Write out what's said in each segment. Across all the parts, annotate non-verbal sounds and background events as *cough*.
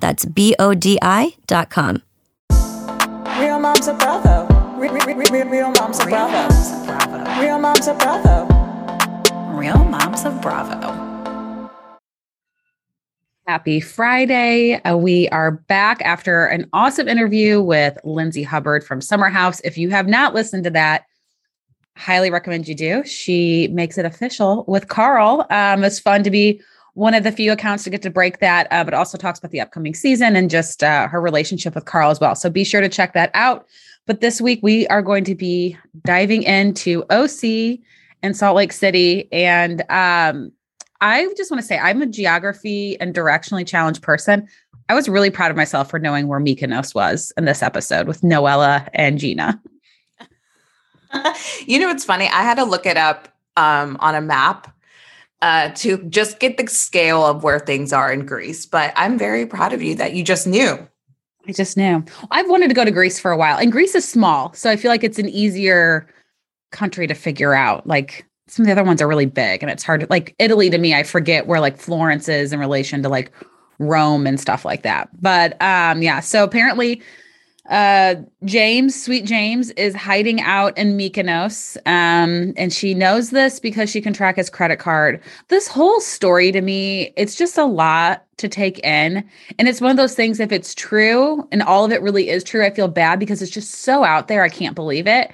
That's B O D I.com. Real moms of Bravo. Real, real, real, real moms of Bravo. Real moms of Bravo. Real Moms of Bravo. Happy Friday. Uh, we are back after an awesome interview with Lindsay Hubbard from Summer House. If you have not listened to that, highly recommend you do. She makes it official with Carl. Um, it's fun to be one of the few accounts to get to break that, uh, but also talks about the upcoming season and just uh, her relationship with Carl as well. So be sure to check that out. But this week we are going to be diving into OC in Salt Lake City. And um, I just want to say I'm a geography and directionally challenged person. I was really proud of myself for knowing where Mykonos was in this episode with Noella and Gina. *laughs* you know, it's funny. I had to look it up um, on a map uh, to just get the scale of where things are in Greece. But I'm very proud of you that you just knew. I just knew. I've wanted to go to Greece for a while, and Greece is small, so I feel like it's an easier country to figure out. Like some of the other ones are really big, and it's hard. Like Italy, to me, I forget where like Florence is in relation to like Rome and stuff like that. But um, yeah. So apparently, uh, James, sweet James, is hiding out in Mykonos. Um, and she knows this because she can track his credit card. This whole story to me, it's just a lot to take in. And it's one of those things, if it's true and all of it really is true, I feel bad because it's just so out there. I can't believe it.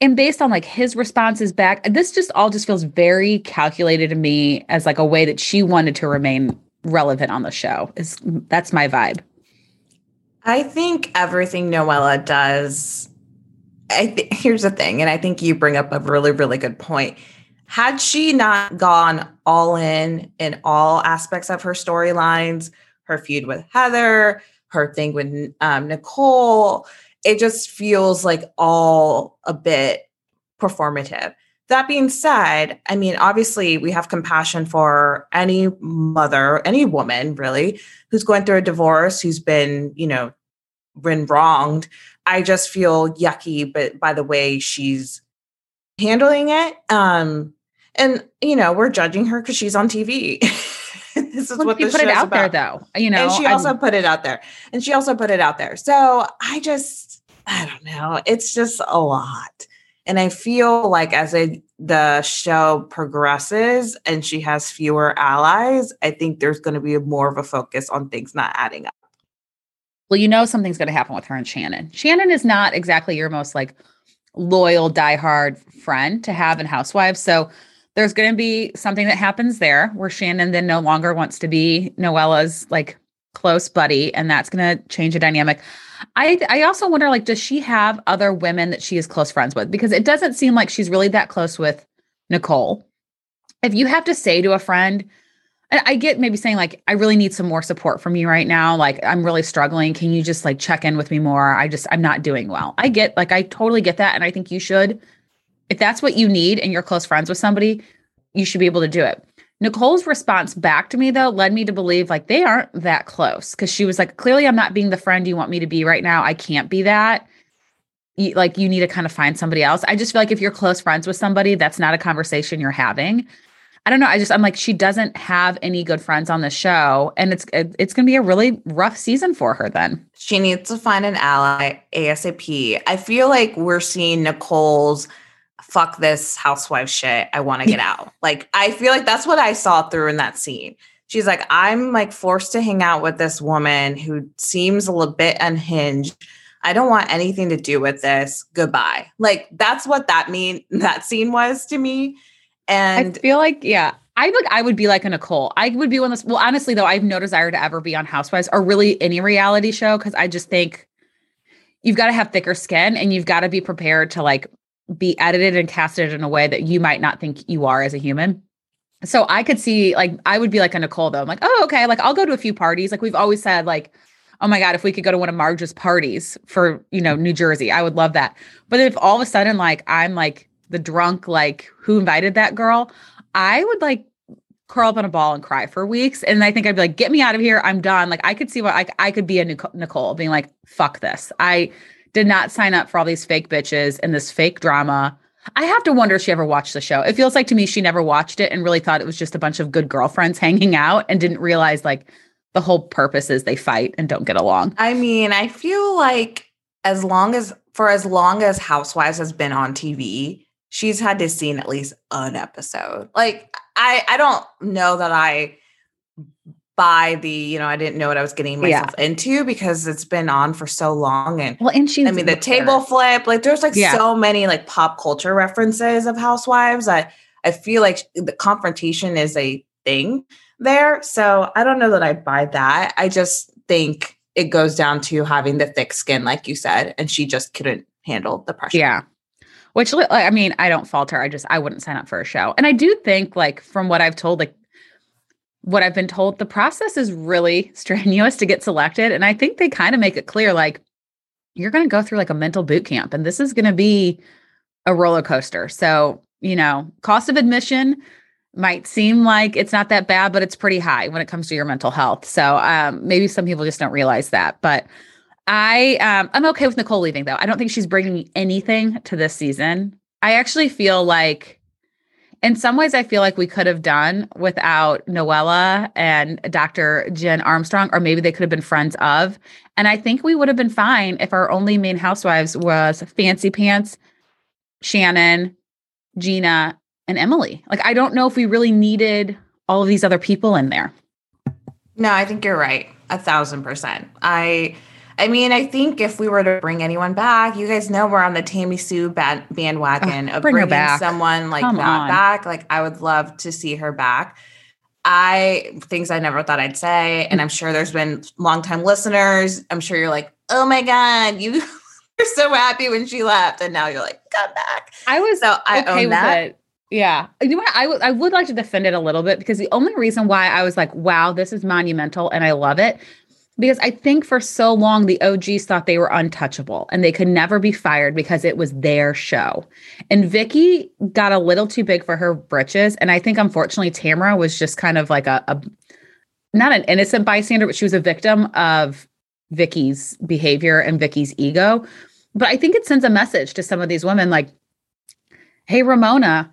And based on like his responses back, this just all just feels very calculated to me as like a way that she wanted to remain relevant on the show. Is that's my vibe. I think everything Noella does. I th- here's the thing, and I think you bring up a really, really good point. Had she not gone all in in all aspects of her storylines, her feud with Heather, her thing with um, Nicole, it just feels like all a bit performative. That being said, I mean, obviously, we have compassion for any mother, any woman really, who's going through a divorce, who's been, you know, been wronged. I just feel yucky, but by the way she's handling it. Um, and you know, we're judging her because she's on TV. *laughs* this is well, what she put it out about. there, though. You know, and she also I'm, put it out there. And she also put it out there. So I just, I don't know. It's just a lot. And I feel like as the show progresses and she has fewer allies, I think there's going to be more of a focus on things not adding up. Well, you know something's going to happen with her and Shannon. Shannon is not exactly your most like loyal, diehard friend to have in Housewives. So there's going to be something that happens there where Shannon then no longer wants to be Noella's like close buddy, and that's going to change the dynamic. I I also wonder like does she have other women that she is close friends with because it doesn't seem like she's really that close with Nicole. If you have to say to a friend, and I get maybe saying like I really need some more support from you right now, like I'm really struggling, can you just like check in with me more? I just I'm not doing well. I get like I totally get that and I think you should if that's what you need and you're close friends with somebody, you should be able to do it. Nicole's response back to me, though, led me to believe like they aren't that close because she was like, clearly, I'm not being the friend you want me to be right now. I can't be that. You, like, you need to kind of find somebody else. I just feel like if you're close friends with somebody, that's not a conversation you're having. I don't know. I just, I'm like, she doesn't have any good friends on the show. And it's, it's going to be a really rough season for her then. She needs to find an ally ASAP. I feel like we're seeing Nicole's fuck this housewife shit. I want to get *laughs* out. Like, I feel like that's what I saw through in that scene. She's like, I'm like forced to hang out with this woman who seems a little bit unhinged. I don't want anything to do with this. Goodbye. Like that's what that mean *laughs* that scene was to me. And I feel like, yeah, I would I would be like a Nicole. I would be one of those. Well, honestly, though, I have no desire to ever be on Housewives or really any reality show because I just think you've got to have thicker skin and you've got to be prepared to like be edited and casted in a way that you might not think you are as a human. So I could see like I would be like a Nicole though. I'm like, oh, okay. Like I'll go to a few parties. Like we've always said, like, oh my God, if we could go to one of Marge's parties for, you know, New Jersey, I would love that. But if all of a sudden, like I'm like the drunk, like who invited that girl, I would like curl up in a ball and cry for weeks. And I think I'd be like, get me out of here. I'm done. Like I could see what I, I could be a Nicole being like, fuck this. I did not sign up for all these fake bitches and this fake drama. I have to wonder if she ever watched the show. It feels like to me she never watched it and really thought it was just a bunch of good girlfriends *laughs* hanging out and didn't realize like the whole purpose is they fight and don't get along. I mean, I feel like as long as for as long as Housewives has been on TV, she's had to see at least an episode. Like I I don't know that I buy the, you know, I didn't know what I was getting myself yeah. into because it's been on for so long. And well, and she I mean the table flip, like there's like yeah. so many like pop culture references of housewives. I I feel like the confrontation is a thing there. So I don't know that I buy that. I just think it goes down to having the thick skin, like you said, and she just couldn't handle the pressure. Yeah. Which I mean, I don't fault her. I just I wouldn't sign up for a show. And I do think like from what I've told, like what I've been told, the process is really *laughs* strenuous to get selected. And I think they kind of make it clear like, you're going to go through like a mental boot camp and this is going to be a roller coaster. So, you know, cost of admission might seem like it's not that bad, but it's pretty high when it comes to your mental health. So, um, maybe some people just don't realize that. But I, um, I'm okay with Nicole leaving though. I don't think she's bringing anything to this season. I actually feel like in some ways, I feel like we could have done without Noella and Dr. Jen Armstrong, or maybe they could have been friends of. And I think we would have been fine if our only main housewives was Fancy Pants, Shannon, Gina, and Emily. Like, I don't know if we really needed all of these other people in there. No, I think you're right. A thousand percent. I I mean, I think if we were to bring anyone back, you guys know we're on the Tammy Sue band- bandwagon of bring bringing someone like Come that on. back. Like, I would love to see her back. I things I never thought I'd say, and I'm sure there's been longtime listeners. I'm sure you're like, oh my god, you *laughs* were so happy when she left, and now you're like, come back. I was so I okay own that. It. Yeah. You know what? I, w- I would like to defend it a little bit because the only reason why I was like, wow, this is monumental and I love it because I think for so long the OGs thought they were untouchable and they could never be fired because it was their show. And Vicki got a little too big for her britches. And I think unfortunately Tamara was just kind of like a, a not an innocent bystander, but she was a victim of Vicki's behavior and Vicki's ego. But I think it sends a message to some of these women like, hey, Ramona,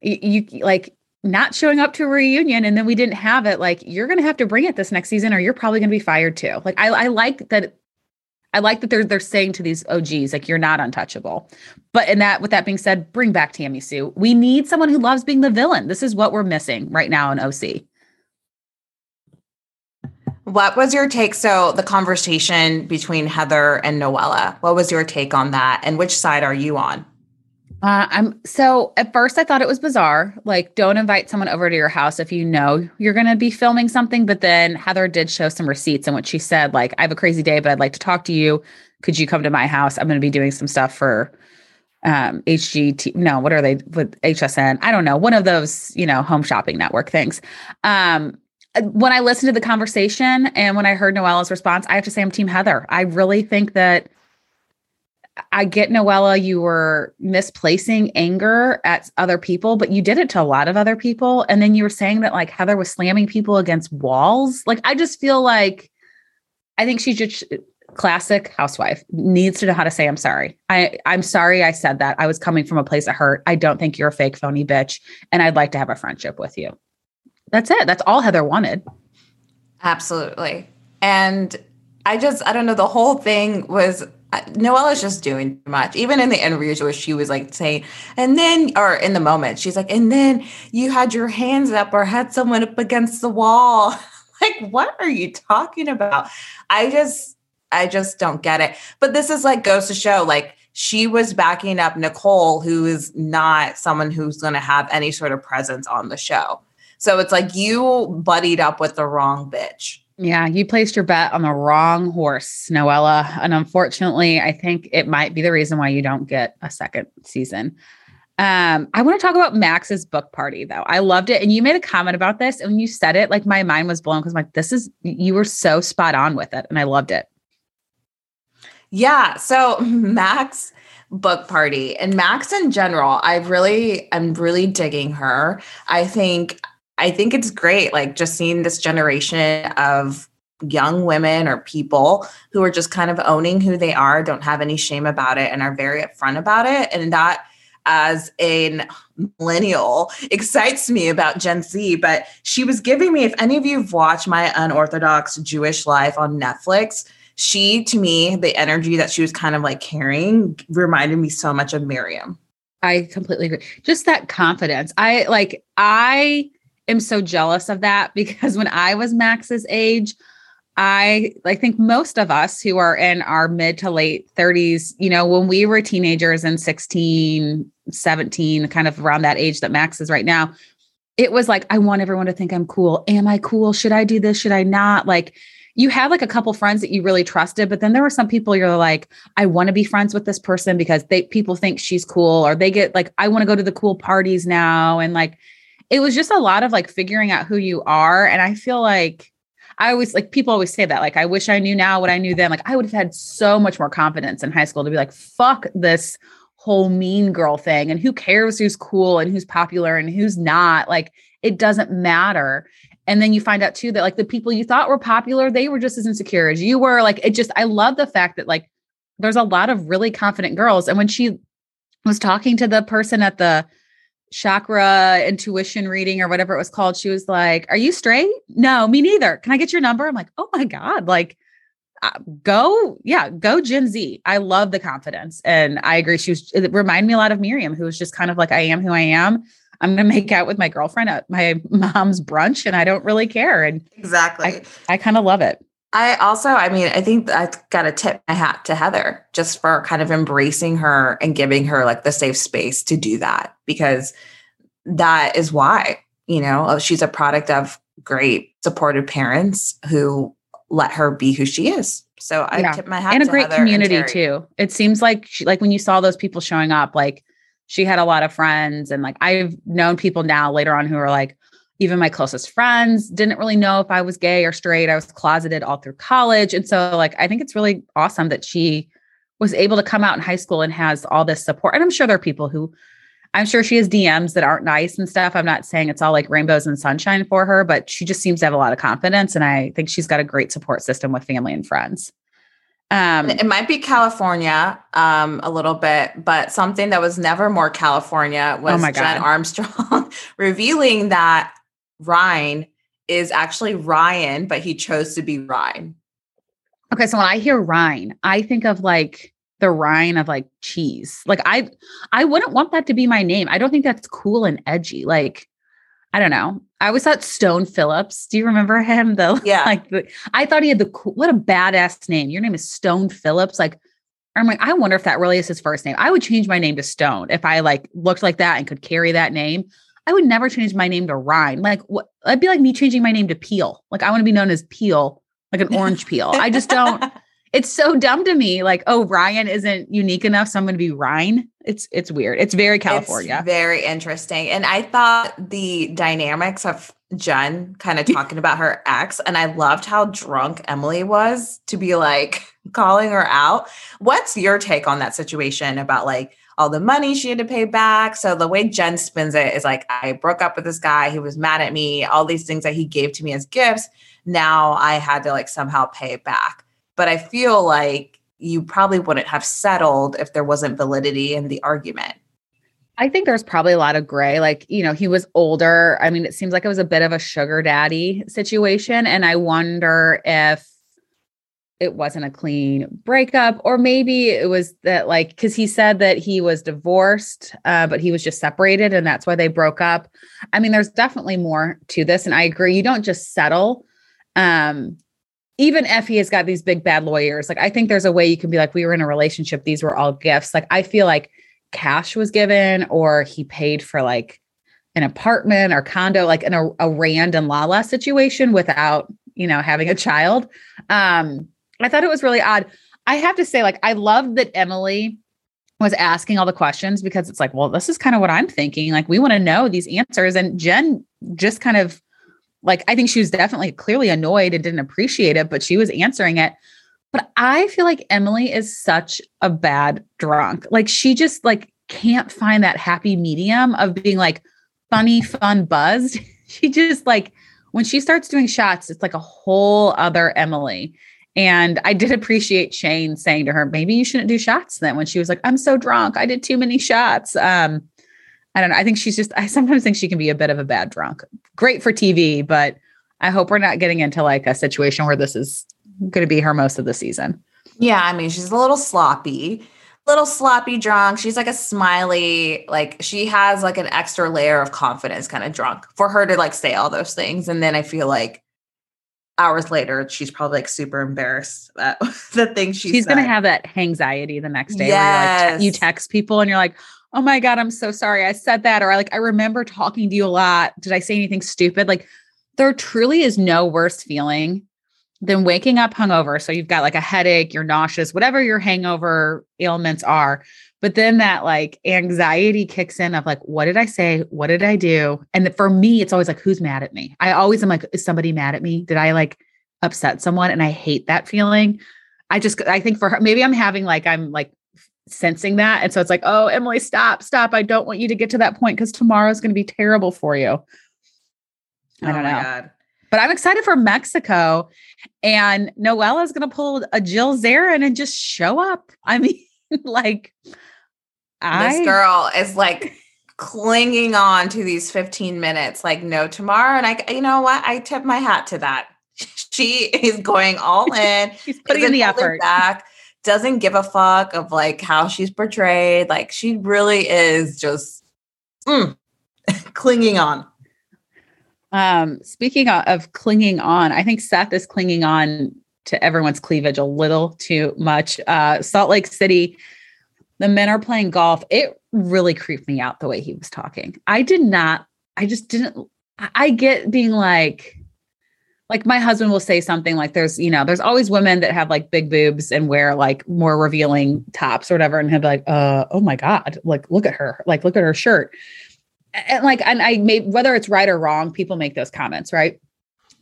you, you like not showing up to a reunion and then we didn't have it, like you're going to have to bring it this next season or you're probably going to be fired too. Like I, I like that. I like that they're they're saying to these OGs like you're not untouchable. But in that with that being said, bring back Tammy Sue. We need someone who loves being the villain. This is what we're missing right now in OC. What was your take? So the conversation between Heather and Noella. What was your take on that? And which side are you on? Uh, I'm so at first I thought it was bizarre. Like, don't invite someone over to your house if you know you're going to be filming something. But then Heather did show some receipts and what she said, like, I have a crazy day, but I'd like to talk to you. Could you come to my house? I'm going to be doing some stuff for um HGT. No, what are they with HSN? I don't know. One of those, you know, home shopping network things. Um, when I listened to the conversation and when I heard Noella's response, I have to say I'm Team Heather. I really think that I get Noella, you were misplacing anger at other people, but you did it to a lot of other people. And then you were saying that like Heather was slamming people against walls. Like, I just feel like I think she's just classic housewife needs to know how to say I'm sorry. I I'm sorry I said that. I was coming from a place of hurt. I don't think you're a fake phony bitch and I'd like to have a friendship with you. That's it. That's all Heather wanted. Absolutely. And I just I don't know the whole thing was Noella's just doing too much. Even in the interviews where she was like saying, and then, or in the moment, she's like, and then you had your hands up or had someone up against the wall. *laughs* like, what are you talking about? I just, I just don't get it. But this is like goes to show like she was backing up Nicole, who is not someone who's going to have any sort of presence on the show. So it's like you buddied up with the wrong bitch. Yeah, you placed your bet on the wrong horse, Noella. And unfortunately, I think it might be the reason why you don't get a second season. Um, I want to talk about Max's book party though. I loved it. And you made a comment about this. And when you said it, like my mind was blown because I'm like, this is you were so spot on with it. And I loved it. Yeah. So *laughs* Max book party and Max in general, I really I'm really digging her. I think I think it's great, like just seeing this generation of young women or people who are just kind of owning who they are, don't have any shame about it, and are very upfront about it. And that, as a millennial, *laughs* excites me about Gen Z. But she was giving me, if any of you have watched my unorthodox Jewish life on Netflix, she, to me, the energy that she was kind of like carrying reminded me so much of Miriam. I completely agree. Just that confidence. I like, I, am so jealous of that *laughs* because when I was Max's age, I I think most of us who are in our mid to late 30s, you know, when we were teenagers and 16, 17, kind of around that age that Max is right now, it was like I want everyone to think I'm cool. Am I cool? Should I do this? Should I not? Like you had like a couple friends that you really trusted, but then there were some people you're like, I want to be friends with this person because they people think she's cool or they get like I want to go to the cool parties now and like it was just a lot of like figuring out who you are. And I feel like I always like people always say that, like, I wish I knew now what I knew then. Like, I would have had so much more confidence in high school to be like, fuck this whole mean girl thing. And who cares who's cool and who's popular and who's not? Like, it doesn't matter. And then you find out too that like the people you thought were popular, they were just as insecure as you were. Like, it just, I love the fact that like there's a lot of really confident girls. And when she was talking to the person at the, chakra intuition reading or whatever it was called, she was like, Are you straight? No, me neither. Can I get your number? I'm like, Oh my God. Like, uh, go, yeah, go Gen Z. I love the confidence. And I agree. She was, it reminded me a lot of Miriam, who was just kind of like, I am who I am. I'm going to make out with my girlfriend at my mom's brunch and I don't really care. And exactly. I, I kind of love it. I also, I mean, I think I've got to tip my hat to Heather just for kind of embracing her and giving her like the safe space to do that because that is why, you know, uh, she's a product of great supportive parents who let her be who she is. So I yeah. tip my hat and a great Heather community too. It seems like she, like when you saw those people showing up, like she had a lot of friends and like I've known people now later on who are like, even my closest friends didn't really know if I was gay or straight. I was closeted all through college. And so, like, I think it's really awesome that she was able to come out in high school and has all this support. And I'm sure there are people who, I'm sure she has DMs that aren't nice and stuff. I'm not saying it's all like rainbows and sunshine for her, but she just seems to have a lot of confidence. And I think she's got a great support system with family and friends. Um, it might be California um, a little bit, but something that was never more California oh was oh Jen Armstrong *laughs* revealing that Ryne is actually Ryan, but he chose to be Ryne. Okay, so when I hear Ryne, I think of like the rind of like cheese. Like I I wouldn't want that to be my name. I don't think that's cool and edgy. Like I don't know. I always thought Stone Phillips. Do you remember him though? *laughs* Yeah. like the, I thought he had the cool, what a badass name. Your name is Stone Phillips. Like I'm like, I wonder if that really is his first name. I would change my name to Stone if I like looked like that and could carry that name. I would never change my name to Ryne. Like what I'd be like me changing my name to Peel. Like I want to be known as Peel, like an orange peel. I just don't *laughs* it's so dumb to me. Like, oh, Ryan isn't unique enough, so I'm going to be Ryne. It's it's weird. It's very California. It's very interesting. And I thought the dynamics of Jen kind of *laughs* talking about her ex, and I loved how drunk Emily was to be like calling her out. What's your take on that situation about like all the money she had to pay back? So the way Jen spins it is like, I broke up with this guy. He was mad at me. All these things that he gave to me as gifts. Now I had to like somehow pay it back but I feel like you probably wouldn't have settled if there wasn't validity in the argument. I think there's probably a lot of gray. Like, you know, he was older. I mean, it seems like it was a bit of a sugar daddy situation. And I wonder if it wasn't a clean breakup, or maybe it was that, like, because he said that he was divorced, uh, but he was just separated and that's why they broke up. I mean, there's definitely more to this. And I agree. You don't just settle. Um, even Effie has got these big bad lawyers. Like, I think there's a way you can be like, we were in a relationship, these were all gifts. Like, I feel like cash was given or he paid for like an apartment or condo, like in a, a Randall Lala situation without, you know, having a child. Um, I thought it was really odd. I have to say, like, I loved that Emily was asking all the questions because it's like, well, this is kind of what I'm thinking. Like, we want to know these answers. And Jen just kind of like, I think she was definitely clearly annoyed and didn't appreciate it, but she was answering it. But I feel like Emily is such a bad drunk. Like, she just like can't find that happy medium of being like funny, fun, buzzed. *laughs* She just like, when she starts doing shots, it's like a whole other Emily. And I did appreciate Shane saying to her, maybe you shouldn't do shots then when she was like, I'm so drunk. I did too many shots. Um, I don't know. I think she's just, I sometimes think she can be a bit of a bad drunk. Great for TV, but I hope we're not getting into like a situation where this is going to be her most of the season. Yeah, I mean, she's a little sloppy, little sloppy drunk. She's like a smiley, like she has like an extra layer of confidence kind of drunk for her to like say all those things. And then I feel like hours later, she's probably like super embarrassed that *laughs* the thing she She's said. going to have that anxiety the next day where Yes. you're like, you text people and you're like, oh my God, I'm so sorry I said that. Or I like, I remember talking to you a lot. Did I say anything stupid? Like, there truly is no worse feeling than waking up hungover. So you've got like a headache, you're nauseous, whatever your hangover ailments are. But then that like anxiety kicks in of like, what did I say? What did I do? And for me, it's always like, who's mad at me? I always am like, is somebody mad at me? Did I like upset someone? And I hate that feeling. I just, I think for her, maybe I'm having like, I'm like sensing that. And so it's like, oh, Emily, stop, stop. I don't want you to get to that point because tomorrow's going to be terrible for you. I Oh don't my know. God. But I'm excited for Mexico. And Noella's going to pull a Jill Zarin and just show up. I mean, *laughs* like, I, this girl is like clinging on to these 15 minutes like no tomorrow and i you know what i tip my hat to that *laughs* she is going all *laughs* in she's putting in the effort. back doesn't give a fuck of like how she's portrayed like she really is just mm, *laughs* clinging on Um, speaking of, of clinging on, I think Seth is clinging on to everyone's cleavage a little too much. Uh, Salt Lake City, the men are playing golf. It really creeped me out the way he was talking. I did not, I just didn't, I- get being like, like my husband will say something like there's, you know, there's always women that have like big boobs and wear like more revealing tops or whatever. And he'll be like, uh, oh my God, like look at her, like look at her shirt and like and i may whether it's right or wrong people make those comments right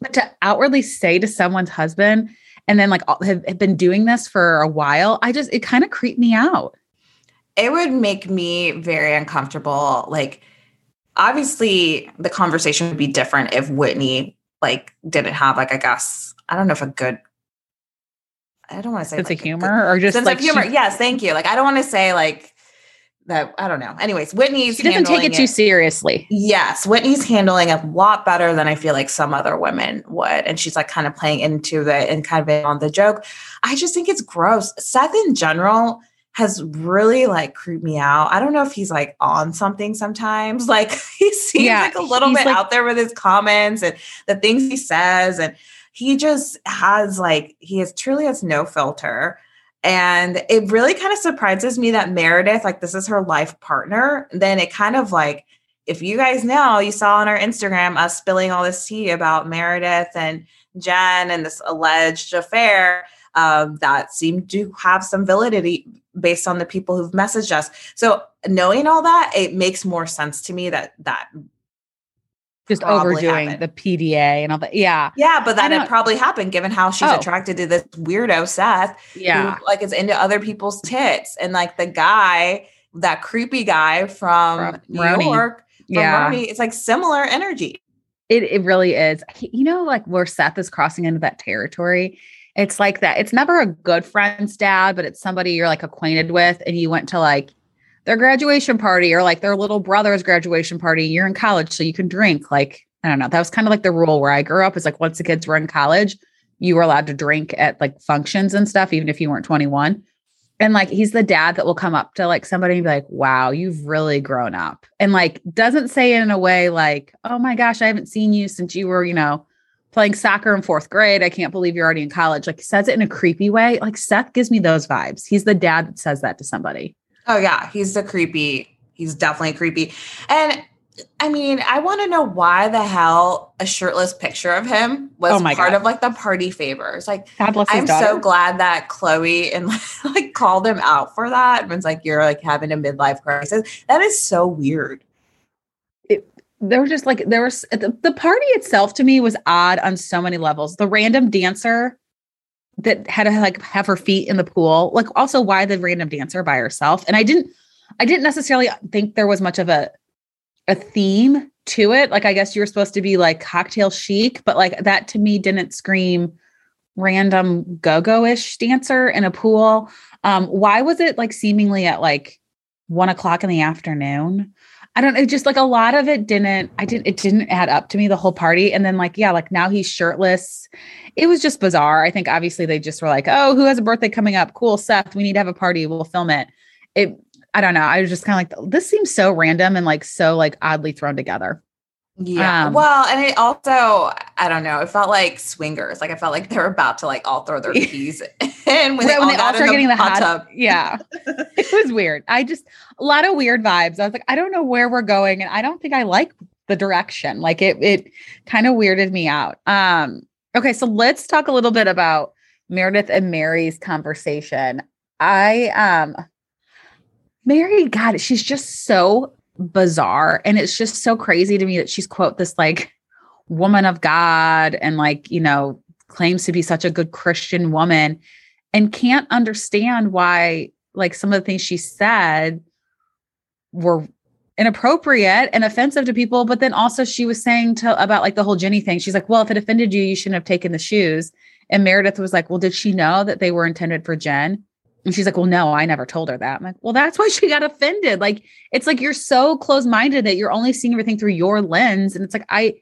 but to outwardly say to someone's husband and then like have, have been doing this for a while i just it kind of creeped me out it would make me very uncomfortable like obviously the conversation would be different if whitney like didn't have like i guess i don't know if a good i don't want to say sense like of humor or just sense like of humor she, yes thank you like i don't want to say like that i don't know anyways whitney's she doesn't take handling it too seriously Yes, Whitney's handling it a lot better than I feel like some other women would. And she's like kind of playing into it and kind of on the joke. I just think it's gross. Seth in general has really like creeped me out. I don't know if he's like on something sometimes. *laughs* Like he seems Yeah, like a little bit like- out there with his comments and the things he says. And he just has like, he has truly has no filter. And it really kind of surprises me that Meredith, like this is her life partner. Then it kind of like, if you guys know, you saw on our Instagram us spilling all this tea about Meredith and Jen and this alleged affair um, that seem to have some validity based on the people who've messaged us. So knowing all that, it makes more sense to me that that just overdoing happened. the pda and all that yeah yeah, but that had probably happened given how she's Oh. attracted to this weirdo Seth yeah who like it's into other people's tits and like the guy that creepy guy from, From New. York from yeah Roni, it's like similar energy. It it really is. You know, like where Seth is crossing into that territory. It's like that. It's never a good friend's dad, but it's somebody you're like acquainted with, and you went to like their graduation party or like their little brother's graduation party. You're in college, so you can drink. Like, I don't know. That was kind of like the rule where I grew up. Is like once the kids were in college, you were allowed to drink at like functions and stuff, even if you weren't 21. And like he's the dad that will come up to like somebody and be like, wow, you've really grown up. And like doesn't say it in a way like, oh my gosh, I haven't seen you since you were, you know, playing soccer in fourth grade. I can't believe you're already in college. Like he says it in a creepy way. Like Seth gives me those vibes. He's the dad that says that to somebody. Oh yeah, he's the creepy. He's definitely creepy. And I mean, I want to know why the hell a shirtless picture of him was Oh part God. of like the party favors. Like I'm daughter. so glad that Chloe and *laughs* like called him out for that. And was like, you're like having a midlife crisis. That is so weird. There were just like there was the, the party itself to me was odd on so many levels. The random dancer that had to like have her feet in the pool, like also why the random dancer by herself. And I didn't, I didn't necessarily think there was much of a a theme to it. Like I guess you were supposed to be like cocktail chic, but like that to me didn't scream random go-go-ish dancer in a pool. Um, why was it like seemingly at like one o'clock in the afternoon? I don't know, just like a lot of it didn't, I didn't, it didn't add up to me the whole party. And then like, yeah, like now he's shirtless. It was just bizarre. I think obviously they just were like, oh, who has a birthday coming up? Cool, Seth, we need to have a party. We'll film it. It, I don't know. I was just kind of like, this seems so random and like so like oddly thrown together. Yeah. Um, well, and it also, I don't know, it felt like swingers. Like I felt like they were about to like all throw their *laughs* keys in when they Right, all, got in start the getting the hot hot tub. Yeah. *laughs* it was weird. I just a lot of weird vibes. I was like, I don't know where we're going. And I don't think I like the direction. Like it it kind of weirded me out. Um, okay, so let's talk a little bit about Meredith and Mary's conversation. I um Mary, God, she's just so bizarre. And it's just so crazy to me that she's quote this like woman of God and like, you know, claims to be such a good Christian woman and can't understand why like some of the things she said were inappropriate and offensive to people. But then also she was saying to about like the whole Jennie thing. She's like well if it offended you you shouldn't have taken the shoes. And meredith was like well did she know that they were intended for jen and she's like well no i never told her that. I'm like well that's why she got offended. Like it's like you're so close-minded that you're only seeing everything through your lens. And it's like i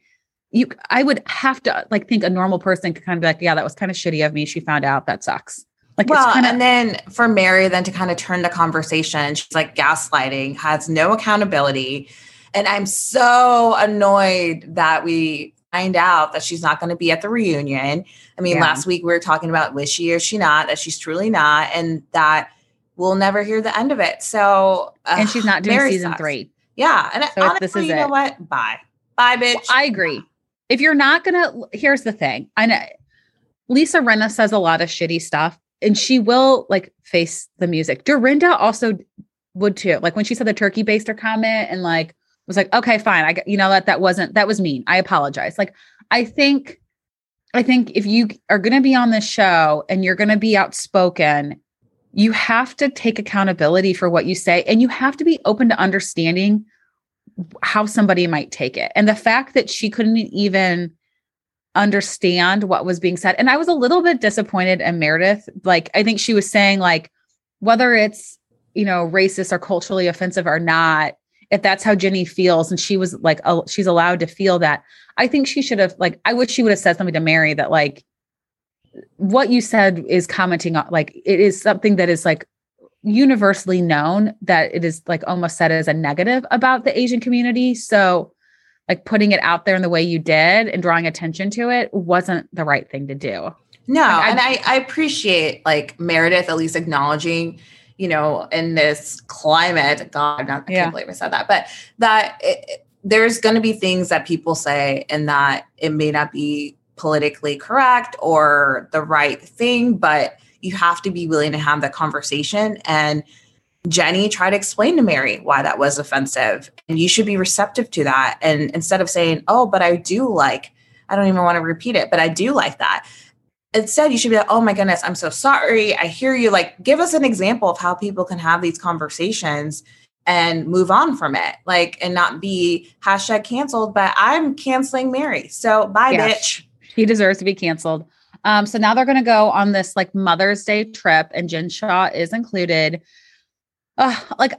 you i would have to like think a normal person could kind of be like yeah that was kind of shitty of me. She found out. That sucks. Like well, it's kind of and then for Mary, then to kind of turn the conversation, she's like gaslighting, has no accountability. And I'm so annoyed that we find out that she's not going to be at the reunion. I mean, Yeah. last week we were talking about was she or she not, that she's truly not, and that we'll never hear the end of it. So, uh, and ugh, she's not doing Mary season sucks. three Yeah. And So honestly, this is you know it. what? Bye. Bye, bitch. Well, I agree. If you're not gonna, here's the thing. I know Lisa Rinna says a lot of shitty stuff, and she will like face the music. Dorinda also would too. Like when she said the turkey baster comment, and like was like, okay, fine. I you know that that wasn't that was mean. I apologize. Like I think, I think if you are gonna be on this show and you're gonna be outspoken, you have to take accountability for what you say, and you have to be open to understanding how somebody might take it. And the fact that she couldn't even understand what was being said. And I was a little bit disappointed in Meredith. Like, I think she was saying, like, whether it's, you know, racist or culturally offensive or not, if that's how Jennie feels, and she was like, oh, she's allowed to feel that. I think she should have, like, I wish she would have said something to Mary that, like, what you said is commenting on, like, it is something that is like universally known that it is like almost said as a negative about the Asian community. So, like putting it out there in the way you did and drawing attention to it wasn't the right thing to do. No, Like, I- and I, I appreciate like Meredith at least acknowledging, you know, in this climate, God, not, I Yeah. can't believe I said that, but that it, there's going to be things that people say and that it may not be politically correct or the right thing, but you have to be willing to have that conversation. And Jennie tried to explain to Mary why that was offensive. And you should be receptive to that. And instead of saying, oh, but I do like, I don't even want to repeat it, but I do like that instead you should be like oh my goodness i'm so sorry i hear you like give us an example of how people can have these conversations and move on from it like and not be hashtag canceled but i'm canceling mary so bye Yeah. bitch He deserves to be canceled. Um, so now they're going to go on this like Mother's Day trip, and Jen Shaw is included. Uh, like,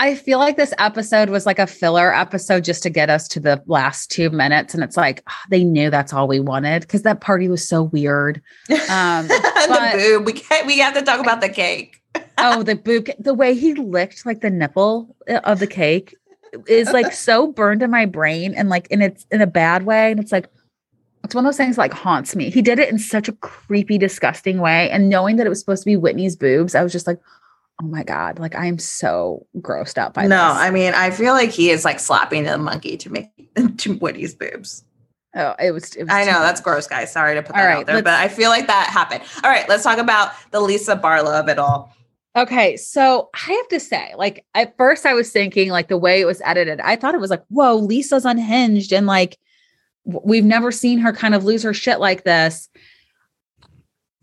I feel like this episode was like a filler episode just to get us to the last two minutes, and it's like ah, they knew that's all we wanted because that party was so weird. Um, *laughs* the but- boob we can't we have to talk about the cake *laughs* oh, the boob, the way he licked like the nipple uh, of the cake is like so burned in my brain, and like, and it's in a bad way, and it's like, it's one of those things like haunts me. He did it in such a creepy, disgusting way. And knowing that it was supposed to be Whitney's boobs, I was just like, oh my God, like I am so grossed out by this. no, this. I mean, I feel like he is like slapping a monkey to make *laughs* to Woody's boobs. oh, it was, it was I know much. that's gross, guys. Sorry to put All that right, out there, but I feel like that happened. All right, let's talk about the Lisa Barlow of it all. Okay, so I have to say, like at first I was thinking like the way it was edited, I thought it was like, whoa, Lisa's unhinged and like we've never seen her kind of lose her shit like this.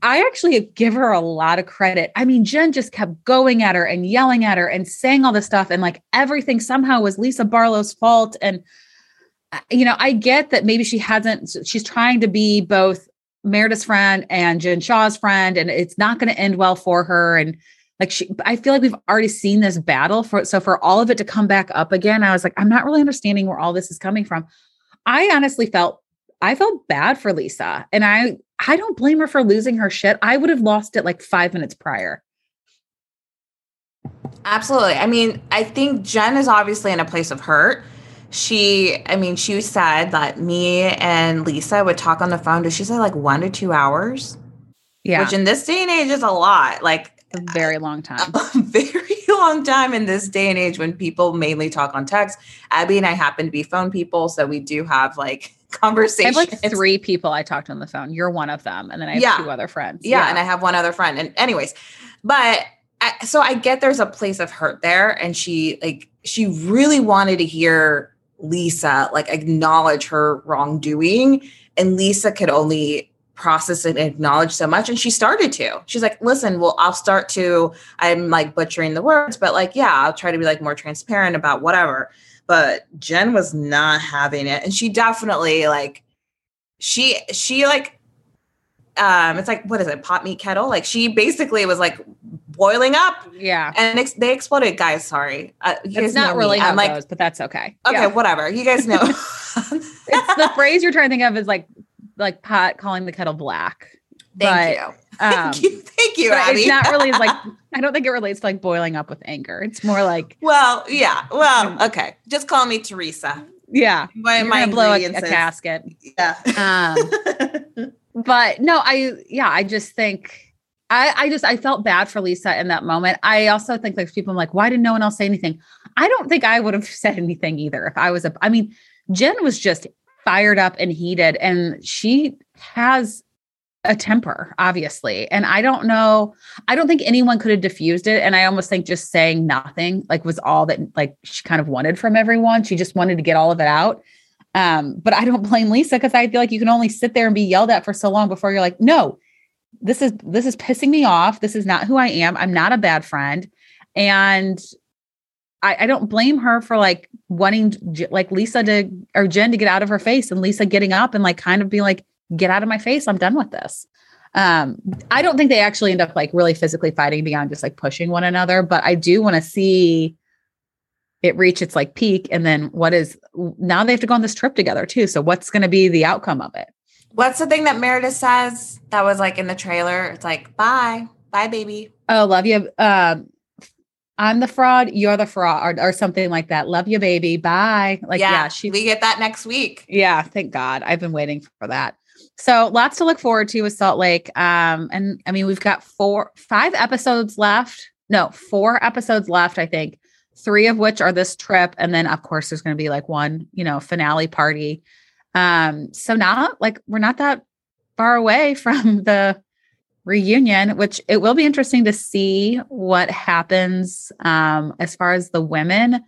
I actually give her a lot of credit. I mean, Jen just kept going at her and yelling at her and saying all this stuff and like everything somehow was Lisa Barlow's fault. And uh, you know, I get that maybe she hasn't she's trying to be both Meredith's friend and Jen Shaw's friend and it's not going to end well for her. And like she i feel like we've already seen this battle for so for all of it to come back up again i was like i'm not really understanding where all this is coming from. I honestly felt i felt bad for lisa and i i don't blame her for losing her shit i would have lost it like five minutes prior Absolutely. I mean, I think Jen is obviously in a place of hurt. She, I mean, she said that me and Lisa would talk on the phone. Did she say like one to two hours? yeah Which in this day and age is a lot. Like a very long *laughs* time a very long time in this day and age when people mainly talk on text. Abby and I happen to be phone people, so we do have like i have like three people i talked on the phone. You're one of them and then i have Yeah. two other friends. Yeah, and I have one other friend. And anyways, but I, so I get there's a place of hurt there, and she like she really wanted to hear Lisa like acknowledge her wrongdoing, and Lisa could only process and acknowledge so much and she started to. She's like listen well i'll start to i'm like butchering the words but like yeah i'll try to be like more transparent about whatever but jen was not having it. And she definitely like she she like um it's like what is it pot meat kettle? Like she basically was like boiling up. Yeah. And ex- they exploded. Guys sorry. Uh, it's not me. really how i'm like goes but that's okay. Okay Yeah. whatever. You guys know. *laughs* It's the phrase you're trying to think of is like like pot calling the kettle black thank but, you *laughs* um, thank you thank you Abby. it's not *laughs* really like I don't think it relates to like boiling up with anger. It's more like well yeah well okay just call me teresa yeah, my, you're my blow a, a casket. yeah Um, *laughs* but no, I yeah, I just think I I just I felt bad for Lisa in that moment. I also think like people are like, why did no one else say anything? I don't think I would have said anything either if I was a. I mean, Jen was just fired up and heated, and she has a temper, obviously. And I don't know, I don't think anyone could have diffused it. And I almost think just saying nothing like was all that like she kind of wanted from everyone. She just wanted to get all of it out. Um, but I don't blame Lisa because I feel like you can only sit there and be yelled at for so long before you're like, no, this is this is pissing me off. This is not who I am. I'm not a bad friend. And I, I don't blame her for like wanting like Lisa to or Jen to get out of her face and Lisa getting up and like kind of be like, get out of my face. I'm done with this. Um, I don't think they actually end up like really physically fighting beyond just like pushing one another, but I do want to see it reach its like peak. And then what is now they have to go on this trip together too. So what's going to be the outcome of it? What's the thing that Meredith says that was like in the trailer? It's like, bye, bye, baby. Oh, love you. Um, I'm the fraud. You're the fraud, or, or something like that. Love you, baby. Bye. Like, yeah, she. we get that next week. Yeah, thank God. I've been waiting for that. So lots to look forward to with Salt Lake. Um, and I mean, we've got four, five episodes left. No, four episodes left. I think three of which are this trip, and then of course there's going to be like one, you know, finale party. Um, so not like we're not that far away *laughs* from the reunion, which it will be interesting to see what happens um, as far as the women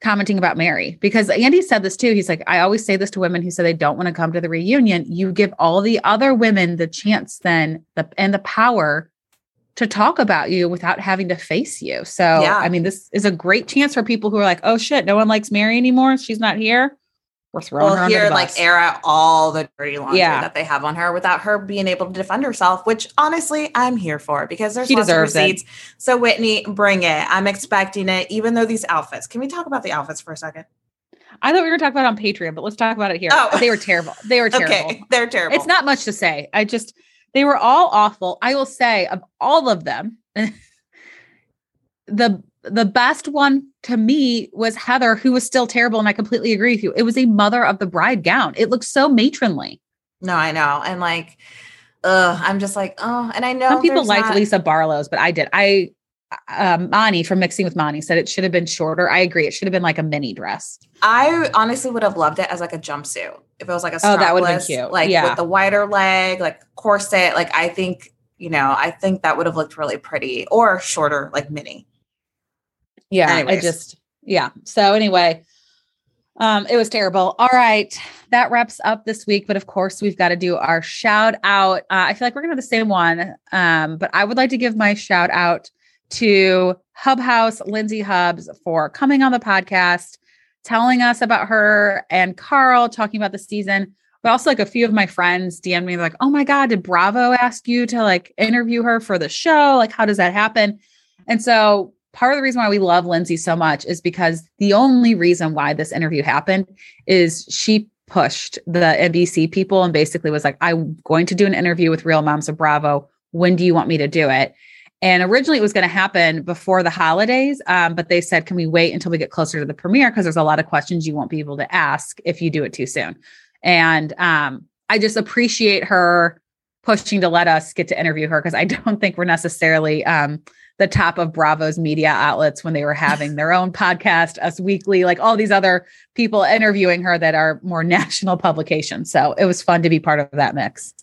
commenting about Mary. Because Andy said this too. He's like, I always say this to women who say they don't want to come to the reunion. You give all the other women the chance then the and the power to talk about you without having to face you. So Yeah. I mean, this is a great chance for people who are like, oh shit, no one likes Mary anymore. She's not here. We're throwing her We'll hear like air out all the dirty laundry Yeah. that they have on her without her being able to defend herself, which honestly I'm here for because there's She lots of deserves it. So Whitney, bring it. I'm expecting it, even though these outfits. Can we talk about the outfits for a second? I thought we were going to talk about it on Patreon, but let's talk about it here. Oh. They were terrible. They were *laughs* terrible. Okay, they're terrible. It's not much to say. I just they were all awful. I will say of all of them, *laughs* the the best one to me was Heather, who was still terrible, and I completely agree with you. It was a mother of the bride gown. It looked so matronly. No, I know. And like, uh, I'm just like, oh, and I know Some people liked not- Lisa Barlow's, but I did. I um Mani from Mixing with Mani said it should have been shorter. I agree. It should have been like a mini dress. I honestly would have loved it as like a jumpsuit. If it was like a Oh, that would've been cute. Like Yeah. with the wider leg, like corset. Like I think, you know, I think that would have looked really pretty or shorter, like mini. Yeah. I just yeah. So anyway, um, it was terrible. All right. That wraps up this week. But of course, we've got to do our shout out. Uh, I feel like we're gonna have the same one. Um, but I would like to give my shout out to Hub House Lindsay Hubbs for coming on the podcast, telling us about her and Carl talking about the season. But also, like a few of my friends DM'd me like, "Oh my god, did Bravo ask you to like interview her for the show? Like, how does that happen?" And so, part of the reason why we love Lindsay so much is because the only reason why this interview happened is she pushed the NBC people and basically was like, "I'm going to do an interview with Real Moms of Bravo. When do you want me to do it?" And originally it was going to happen before the holidays, um, but they said, can we wait until we get closer to the premiere? Because there's a lot of questions you won't be able to ask if you do it too soon. And um, I just appreciate her pushing to let us get to interview her because I *laughs* don't think we're necessarily um, the top of Bravo's media outlets when they were having their own podcast, Us Weekly, like all these other people interviewing her that are more *laughs* national publications. So it was fun to be part of that mix.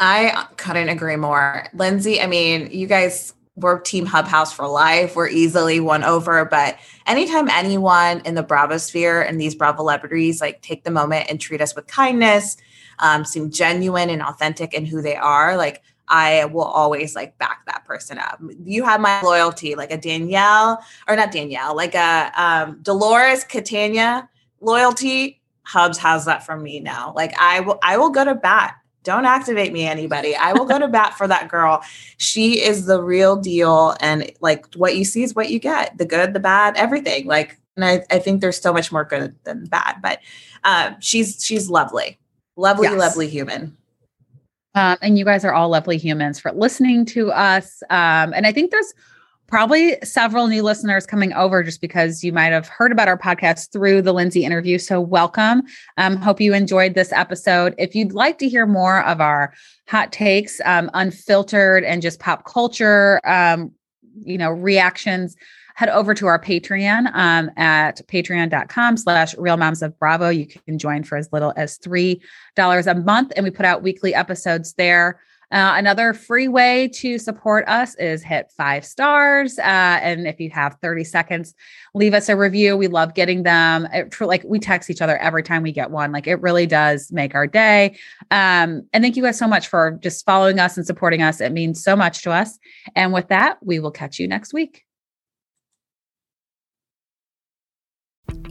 I couldn't agree more. Lindsay, I mean, you guys we're team hub house for life. We're easily won over, but anytime anyone in the Bravo sphere and these Bravo celebrities like take the moment and treat us with kindness, um, seem genuine and authentic in who they are, like I will always like back that person up. You have my loyalty, like a Danielle or not Danielle, like a um, Dolores Catania loyalty. Hubbs has that from me now. Like I will, I will go to bat don't activate me anybody i will go to bat for that girl she is the real deal and like what you see is what you get the good the bad everything like and i, I think there's so much more good than bad but um, she's she's lovely lovely Yes. lovely human Um, and you guys are all lovely humans for listening to us. Um, and I think there's probably several new listeners coming over just because you might have heard about our podcast through the Lindsay interview. So welcome. Um, hope you enjoyed this episode. If you'd like to hear more of our hot takes, um, unfiltered and just pop culture, um, you know, reactions, head over to our Patreon um, at patreon.com slash real moms of Bravo. You can join for as little as $3 a month. And we put out weekly episodes there. Uh, another free way to support us is hit five stars. Uh, and if you have 30 seconds, leave us a review. We love getting them. It, for, like we text each other every time we get one. Like it really does make our day. Um, and thank you guys so much for just following us and supporting us. It means so much to us. And with that, we will catch you next week.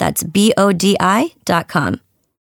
That's B O D I dot I.com.